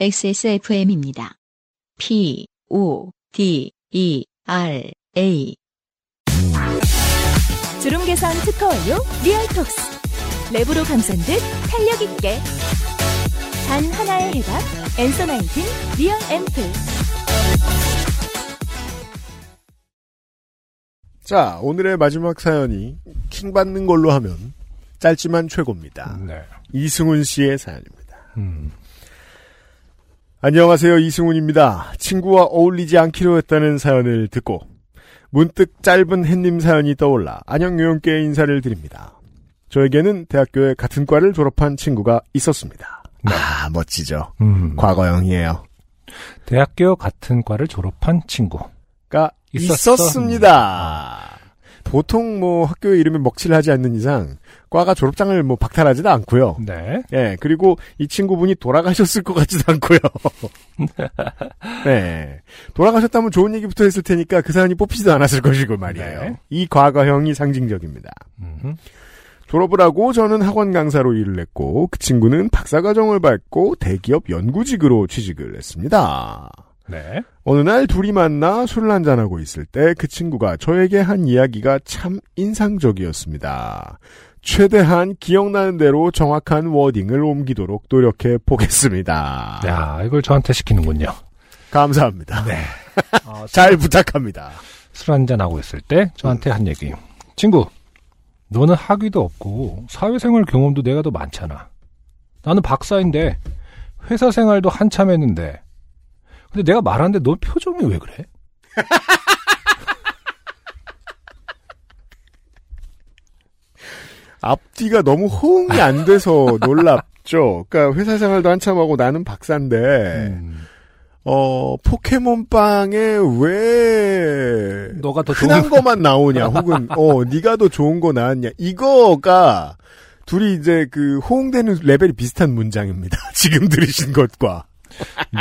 XSFM입니다. P, O, D, E, R, A. 주름 개선 특허 완료 리얼톡스 랩으로 감싼 듯 탄력 있게 단 하나의 해답 Answer Nineteen 리얼 앰플 자, 오늘의 마지막 사연이 킹 받는 걸로 하면 짧지만 최고입니다. 네. 이승훈 씨의 사연입니다. 음. 안녕하세요. 이승훈입니다. 친구와 어울리지 않기로 했다는 사연을 듣고 문득 짧은 햇님 사연이 떠올라 안녕 요용께 인사를 드립니다. 저에게는 대학교에 같은 과를 졸업한 친구가 있었습니다. 네. 아, 멋지죠. 음. 과거형이에요. 대학교 같은 과를 졸업한 친구. 가 있었어? 있었습니다. 보통 뭐 학교의 이름에 먹칠을 하지 않는 이상 과가 졸업장을 뭐 박탈하지도 않고요. 네. 예, 그리고 이 친구분이 돌아가셨을 것 같지도 않고요. 네. 돌아가셨다면 좋은 얘기부터 했을 테니까 그 사연이 뽑히지도 않았을 것이고 말이에요. 네. 이 과거형이 상징적입니다. 음. 졸업을 하고 저는 학원 강사로 일을 했고 그 친구는 박사과정을 밟고 대기업 연구직으로 취직을 했습니다. 네. 어느 날 둘이 만나 술을 한잔하고 있을 때 그 친구가 저에게 한 이야기가 참 인상적이었습니다. 최대한 기억나는 대로 정확한 워딩을 옮기도록 노력해 보겠습니다. 야, 이걸 저한테 시키는군요. 감사합니다. 네. 어, 잘 부탁합니다. 술 한잔 하고 있을 때 저한테 한 얘기. 친구, 너는 학위도 없고 사회생활 경험도 내가 더 많잖아. 나는 박사인데 회사 생활도 한참 했는데. 근데 내가 말하는데 너 표정이 왜 그래? 앞뒤가 너무 호응이 안 돼서 놀랍죠. 그러니까 회사 생활도 한참 하고 나는 박사인데 음, 어 포켓몬빵에 왜 너가 더 흔한 좋은 거만 나오냐 혹은 어 네가 더 좋은 거 나왔냐 이거가 둘이 이제 그 호응되는 레벨이 비슷한 문장입니다. 지금 들으신 것과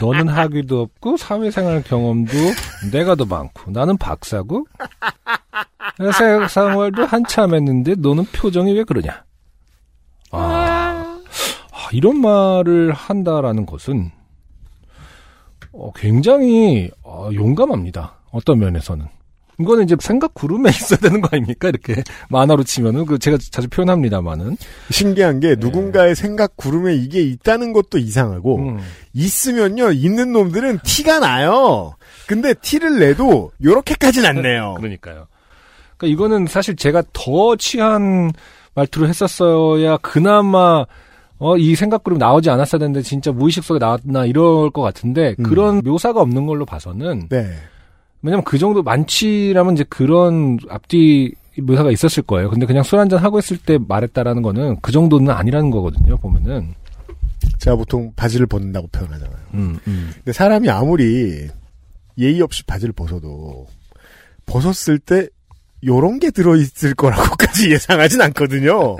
너는 학위도 없고 사회생활 경험도 내가 더 많고 나는 박사고 회사 생활도 한참 했는데 너는 표정이 왜 그러냐? 아, 아, 이런 말을 한다라는 것은 어, 굉장히 어, 용감합니다. 어떤 면에서는. 이거는 이제 생각 구름에 있어야 되는 거 아닙니까? 이렇게 만화로 치면은 그 제가 자주 표현합니다만은 신기한 게 누군가의 생각 구름에 이게 있다는 것도 이상하고 음, 있으면요 있는 놈들은 티가 나요. 근데 티를 내도 요렇게까지는 안 내요. 그러니까요. 그러니까 이거는 사실 제가 더 취한 말투를 했었어야 그나마 어, 이 생각그룹 나오지 않았어야 되는데 진짜 무의식 속에 나왔나 이럴 것 같은데 음. 그런 묘사가 없는 걸로 봐서는 네. 왜냐면 그 정도 많지라면 이제 그런 앞뒤 묘사가 있었을 거예요. 근데 그냥 술 한잔 하고 있을 때 말했다라는 거는 그 정도는 아니라는 거거든요. 보면은. 제가 보통 바지를 벗는다고 표현하잖아요. 음, 음. 근데 사람이 아무리 예의 없이 바지를 벗어도 벗었을 때 요런 게 들어있을 거라고까지 예상하진 않거든요.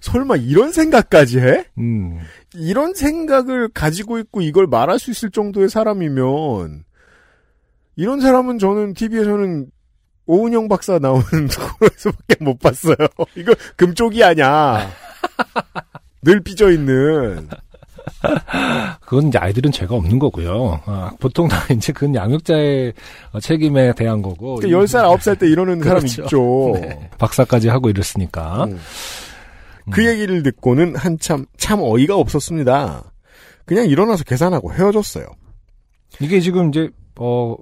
설마 이런 생각까지 해? 음. 이런 생각을 가지고 있고 이걸 말할 수 있을 정도의 사람이면 이런 사람은 저는 TV에서는 오은영 박사 나오는 코너에서밖에 못 봤어요. 이거 금쪽이 아냐. 늘 삐져 있는. 그건 이제 아이들은 죄가 없는 거고요. 아, 보통 다 이제 그건 양육자의 어, 책임에 대한 거고. 그 10살, 9살 때 이러는 사람 그렇죠. 있죠. 네. 박사까지 하고 이랬으니까. 음. 그 얘기를 듣고는 한참 참 어이가 없었습니다. 그냥 일어나서 계산하고 헤어졌어요. 이게 지금 이제 어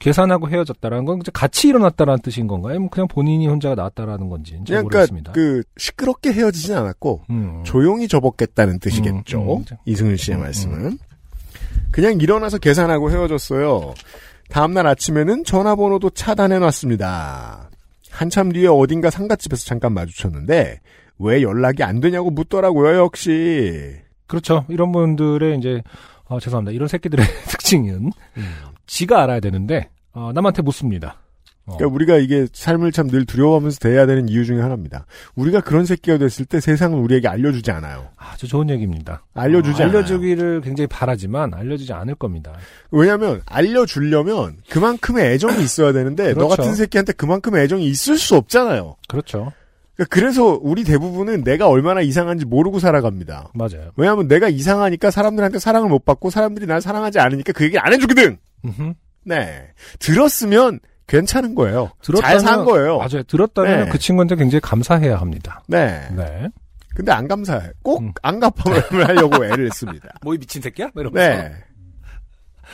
계산하고 헤어졌다라는 건 같이 일어났다라는 뜻인 건가요? 그냥 본인이 혼자가 나왔다라는 건지 잘 그냥 모르겠습니다. 그러니까 그 시끄럽게 헤어지진 않았고 음. 조용히 접었겠다는 뜻이겠죠. 음, 음. 씨의 음, 말씀은. 그냥 일어나서 계산하고 헤어졌어요. 다음날 아침에는 전화번호도 차단해놨습니다. 한참 뒤에 어딘가 상가집에서 잠깐 마주쳤는데 왜 연락이 안 되냐고 묻더라고요. 역시. 그렇죠. 이런 분들의 이제 어, 죄송합니다. 이런 새끼들의 특징은 지가 알아야 되는데 어, 남한테 묻습니다. 어. 그러니까 우리가 이게 삶을 참 늘 두려워하면서 대해야 되는 이유 중에 하나입니다. 우리가 그런 새끼가 됐을 때 세상은 우리에게 알려주지 않아요. 아주 좋은 얘기입니다. 알려주지 어, 않아요. 알려주기를 굉장히 바라지만 알려주지 않을 겁니다. 왜냐하면 알려주려면 그만큼의 애정이 있어야 되는데 너 그렇죠. 같은 새끼한테 그만큼의 애정이 있을 수 없잖아요. 그렇죠. 그러니까 그래서 우리 대부분은 내가 얼마나 이상한지 모르고 살아갑니다. 맞아요. 왜냐하면 내가 이상하니까 사람들한테 사랑을 못 받고 사람들이 날 사랑하지 않으니까 그 얘기를 안 해주거든. 음흠. 네. 들었으면 괜찮은 거예요. 잘 들었다면- 산 거예요. 맞아요. 들었다면 네. 그 친구한테 굉장히 감사해야 합니다. 네. 네. 근데 안 감사해. 꼭 음. 안갚음을 하려고 애를 씁니다. 뭐이 미친 새끼야? 이러면서. 네.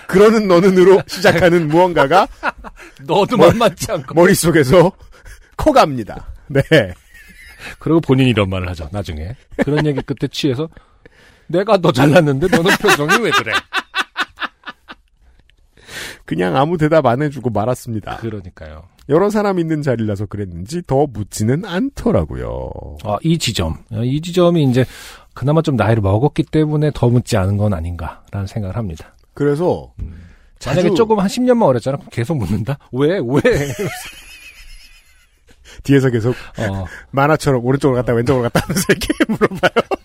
그러는 너는으로 시작하는 무언가가 너도 뭐- 만만치 않고. 머릿속에서 커갑니다. 네. 그리고 본인이 이런 말을 하죠. 나중에. 그런 얘기 끝에 취해서 내가 더 잘났는데 너는 표정이 왜 그래? 그냥 아무 대답 안 해주고 말았습니다. 그러니까요. 여러 사람 있는 자리라서 그랬는지 더 묻지는 않더라고요. 아, 이 지점. 이 지점이 이제 그나마 좀 나이를 먹었기 때문에 더 묻지 않은 건 아닌가라는 생각을 합니다. 그래서 자주 만약에 조금 한 10년만 어렸잖아. 그럼 계속 묻는다? 왜? 왜? 뒤에서 계속 어, 만화처럼 오른쪽으로 갔다 왼쪽으로 갔다 하면서 이렇게 물어봐요.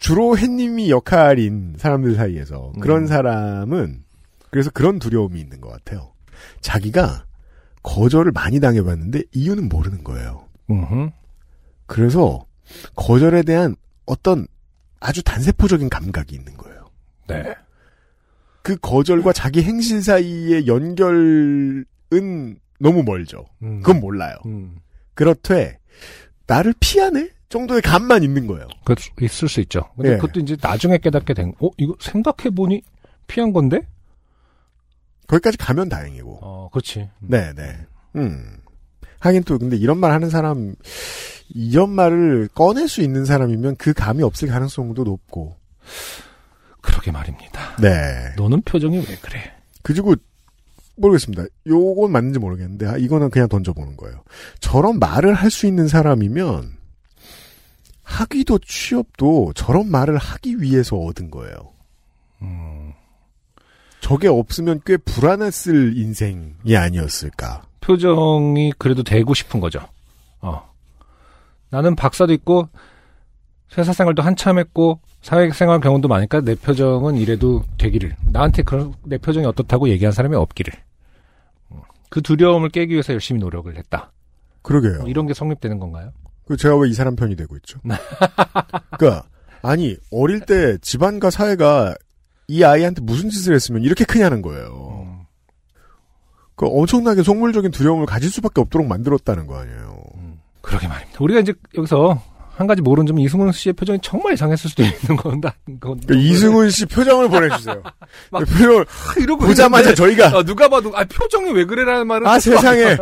주로 햇님이 역할인 사람들 사이에서 그런 음. 사람은 그래서 그런 두려움이 있는 것 같아요. 자기가 거절을 많이 당해봤는데 이유는 모르는 거예요. 음흠. 그래서 거절에 대한 어떤 아주 단세포적인 감각이 있는 거예요. 네. 그 거절과 자기 행실 사이의 연결은 너무 멀죠. 음. 그건 몰라요. 음. 그렇되 나를 피하네 정도의 감만 있는 거예요. 그 있을 수 있죠. 근데 예. 그것도 이제 나중에 깨닫게 된, 어, 이거 생각해보니 피한 건데? 거기까지 가면 다행이고. 어, 그렇지. 네, 네. 음. 하긴 또 근데 이런 말 하는 사람 이런 말을 꺼낼 수 있는 사람이면 그 감이 없을 가능성도 높고. 그러게 말입니다. 네. 너는 표정이 왜 그래? 그리고 모르겠습니다. 요건 맞는지 모르겠는데 아, 이거는 그냥 던져보는 거예요. 저런 말을 할 수 있는 사람이면 학위도 취업도 저런 말을 하기 위해서 얻은 거예요. 음, 저게 없으면 꽤 불안했을 인생이 아니었을까. 표정이 그래도 되고 싶은 거죠. 어. 나는 박사도 있고, 회사 생활도 한참 했고, 사회생활 경험도 많으니까 내 표정은 이래도 되기를. 나한테 그런, 내 표정이 어떻다고 얘기한 사람이 없기를. 음. 그 두려움을 깨기 위해서 열심히 노력을 했다. 그러게요. 뭐 이런 게 성립되는 건가요? 그 제가 왜 이 사람 편이 되고 있죠? 그니까 아니 어릴 때 집안과 사회가 이 아이한테 무슨 짓을 했으면 이렇게 크냐는 거예요. 음, 그 엄청나게 속물적인 두려움을 가질 수밖에 없도록 만들었다는 거 아니에요. 음. 그러게 말입니다. 우리가 이제 여기서 한 가지 모르는 점은 이승훈 씨의 표정이 정말 이상했을 수도 있는 건다. 그건 그 이승훈 씨 표정을 보내주세요. 막- 그 표정을 이러고 보자마자 있는데, 저희가 어, 누가 봐도 아 표정이 왜 그래라는 말은 아 세상에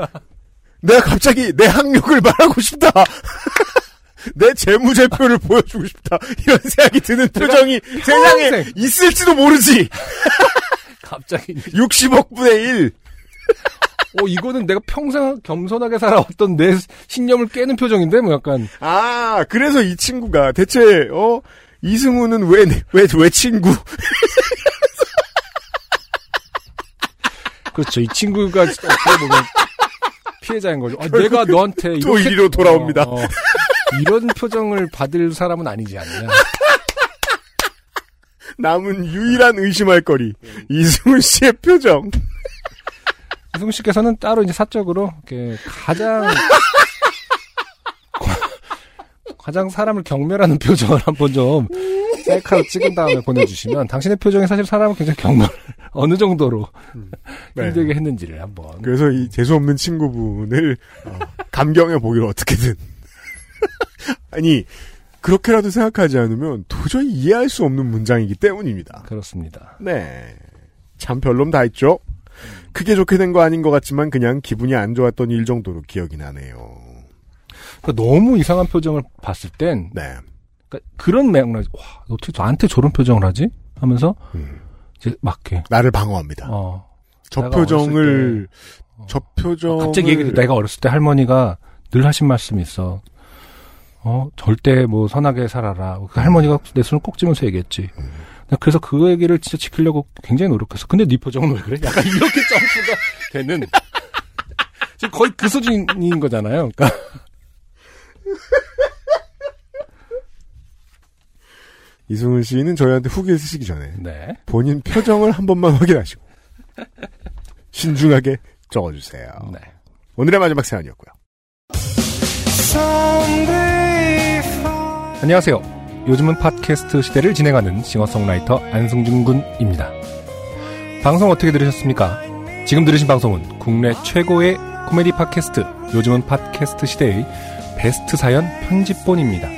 내가 갑자기 내 학력을 말하고 싶다. 내 재무제표를 보여주고 싶다. 이런 생각이 드는 표정이 세상에 평생. 있을지도 모르지. 갑자기 60억 분의 1. 어 이거는 내가 평생 겸손하게 살아왔던 내 신념을 깨는 표정인데 뭐 약간 아, 그래서 이 친구가 대체, 어, 이승우는 왜, 왜, 왜 친구? 그렇죠 이 친구가 어떻게 보면 피해자인 거죠. 아, 내가 너한테 또 이렇게- 이리로 돌아옵니다. 어, 어. 이런 표정을 받을 사람은 아니지 않냐. 남은 유일한 의심할 거리. 이승우 씨의 표정. 이승우 씨께서는 따로 이제 사적으로 이렇게 가장 가장 사람을 경멸하는 표정을 한번 좀 셀카로 찍은 다음에 보내주시면 당신의 표정이 사실 사람을 굉장히 경멸 어느 정도로 네. 힘들게 했는지를 한번 그래서 이 재수 없는 친구분을 어, 감경해 보기로 어떻게든. 아니, 그렇게라도 생각하지 않으면 도저히 이해할 수 없는 문장이기 때문입니다. 그렇습니다. 네. 참 별놈 다 있죠? 크게 좋게 된 거 아닌 것 같지만 그냥 기분이 안 좋았던 일 정도로 기억이 나네요. 그러니까 너무 이상한 표정을 봤을 땐 네. 그러니까 그런 맥락 와 어떻게 나한테 저런 표정을 하지 하면서 음. 이제 막 이렇게 나를 방어합니다. 어 저 표정을, 어. 저 표정을. 갑자기 얘기해 내가 어렸을 때 할머니가 늘 하신 말씀이 있어. 어, 절대 뭐 선하게 살아라. 그 할머니가 내 손을 꼭 쥐면서 얘기했지. 나 그래서 그 얘기를 진짜 지키려고 굉장히 노력했어. 근데 네 표정은 왜 그래? 약간 이렇게 점프가 되는. 지금 거의 그 수준인 거잖아요. 그러니까 이승훈 씨는 저희한테 후기를 쓰시기 전에 네. 본인 표정을 한 번만 확인하시고 신중하게 적어주세요. 네. 오늘의 마지막 사연이었고요. 안녕하세요. 요즘은 팟캐스트 시대를 진행하는 싱어송라이터 안승준 군입니다. 방송 어떻게 들으셨습니까? 지금 들으신 방송은 국내 최고의 코미디 팟캐스트 요즘은 팟캐스트 시대의 베스트 사연 편집본입니다.